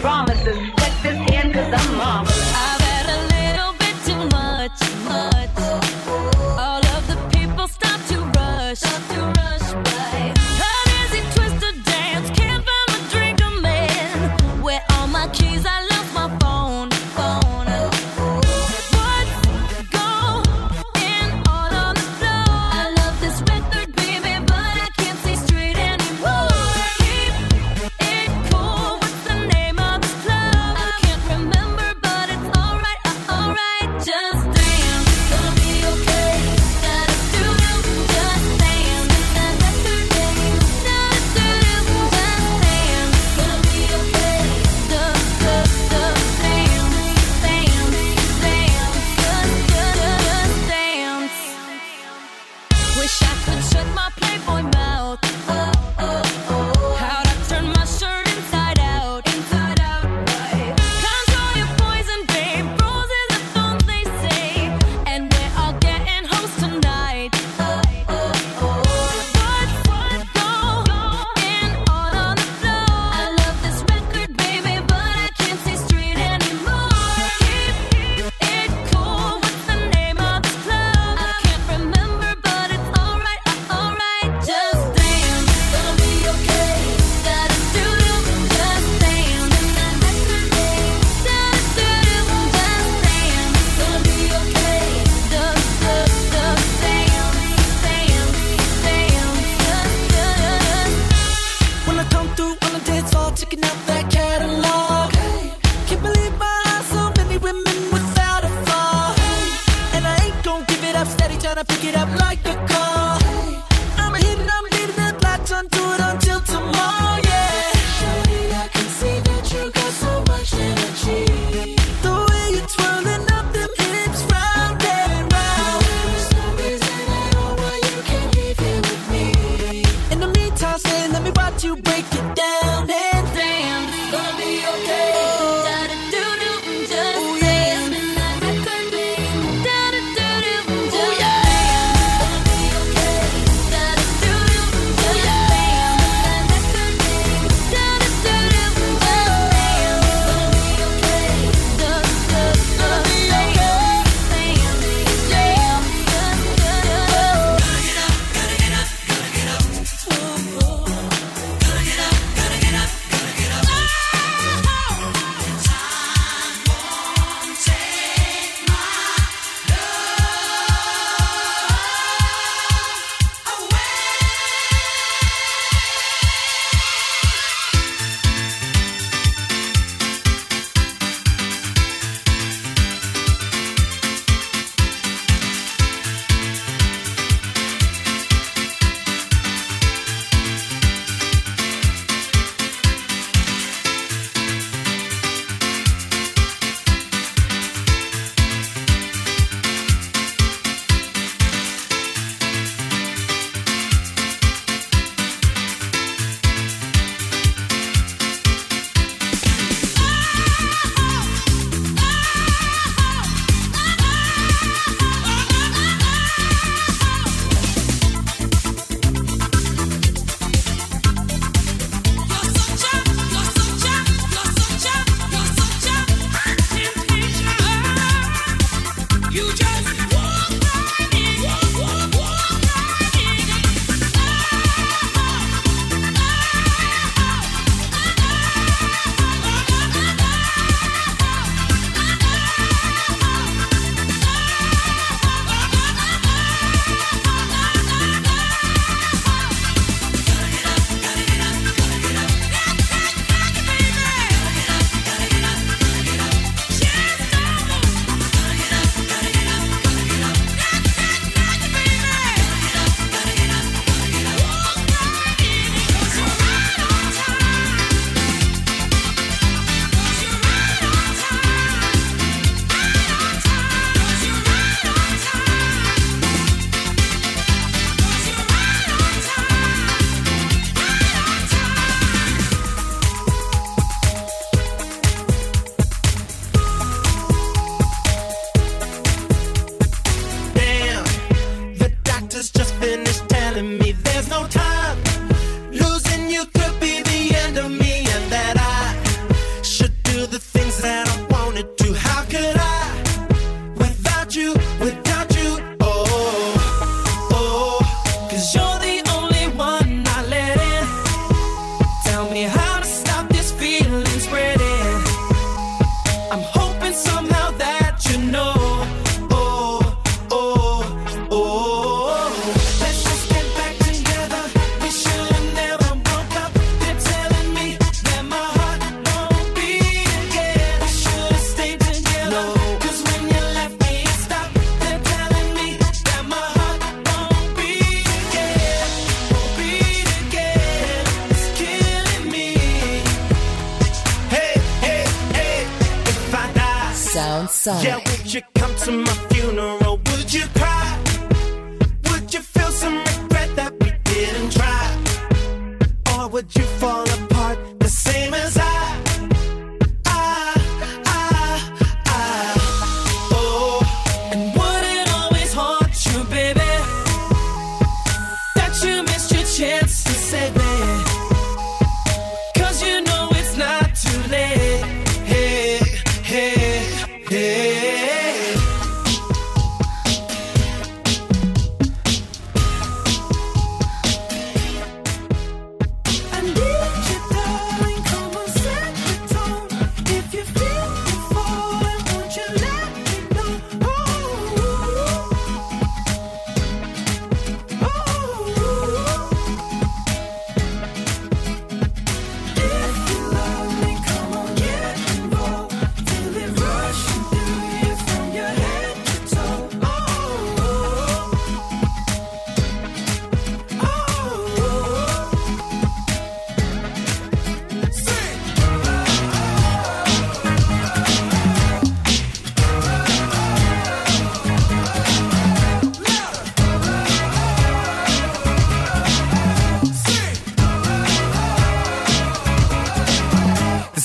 Promises. Check this hand cause I'm marvelous.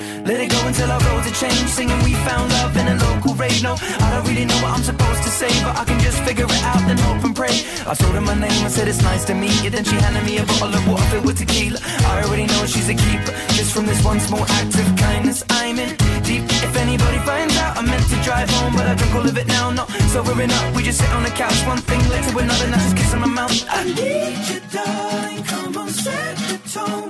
Let it go until our roads are changed. Singing we found love in a local rave. No, I don't really know what I'm supposed to say, but I can just figure it out and hope and pray. I told her my name, I said it's nice to meet you. Then she handed me a bottle of water filled with tequila. I already know she's a keeper. Just from this one small act of kindness, I'm in deep. If anybody finds out, I meant to drive home, but I drink all of it now. Not sobering up, we just sit on the couch. One thing led to another, now just kissing my mouth. I need you, darling. Come on, set the tone.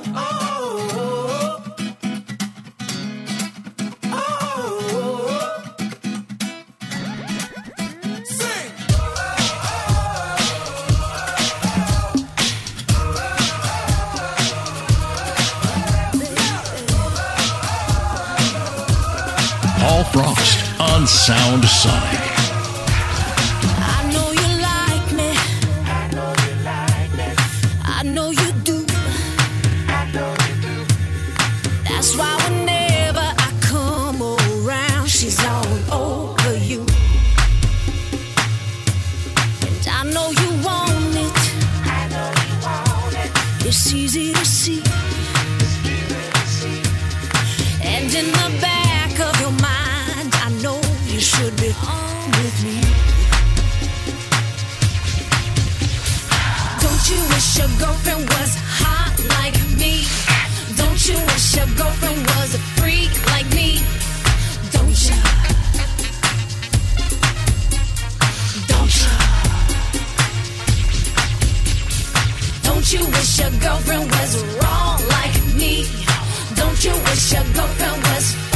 on Sound Sonic. You wish your girlfriend was hot like me? Don't you wish your girlfriend was a freak like me? Don't you? Don't you? Don't you wish your girlfriend was wrong like me? Don't you wish your girlfriend was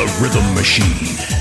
the rhythm machine.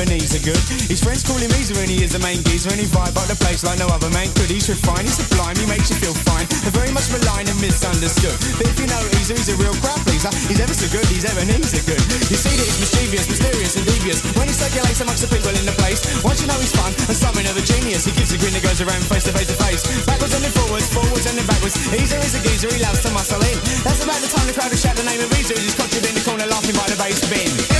Benny's are good. His friends call him Easer and he is the main geezer and he vibe up the place like no other man could. He's refined, he's sublime, he makes you feel fine. They're very much maligned and misunderstood. But if you know Easer, he's a real crowd pleaser. He's ever so good, he's ever and a good. You see that he's mischievous, mysterious and devious. When he circulates amongst the people in the place, once you know he's fun and something of a genius, he gives a grin that goes around face to face to face. Backwards and then forwards, forwards and then backwards. Easer is a geezer, he loves to muscle in. That's about the time the crowd will shout the name of Easer as he's cocked in the corner laughing by the bass bin.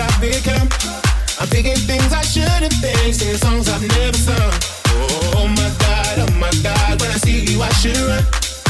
I've become. I'm thinking things I shouldn't think, singing songs I've never sung. Oh my God, oh my God, when I see you I should run.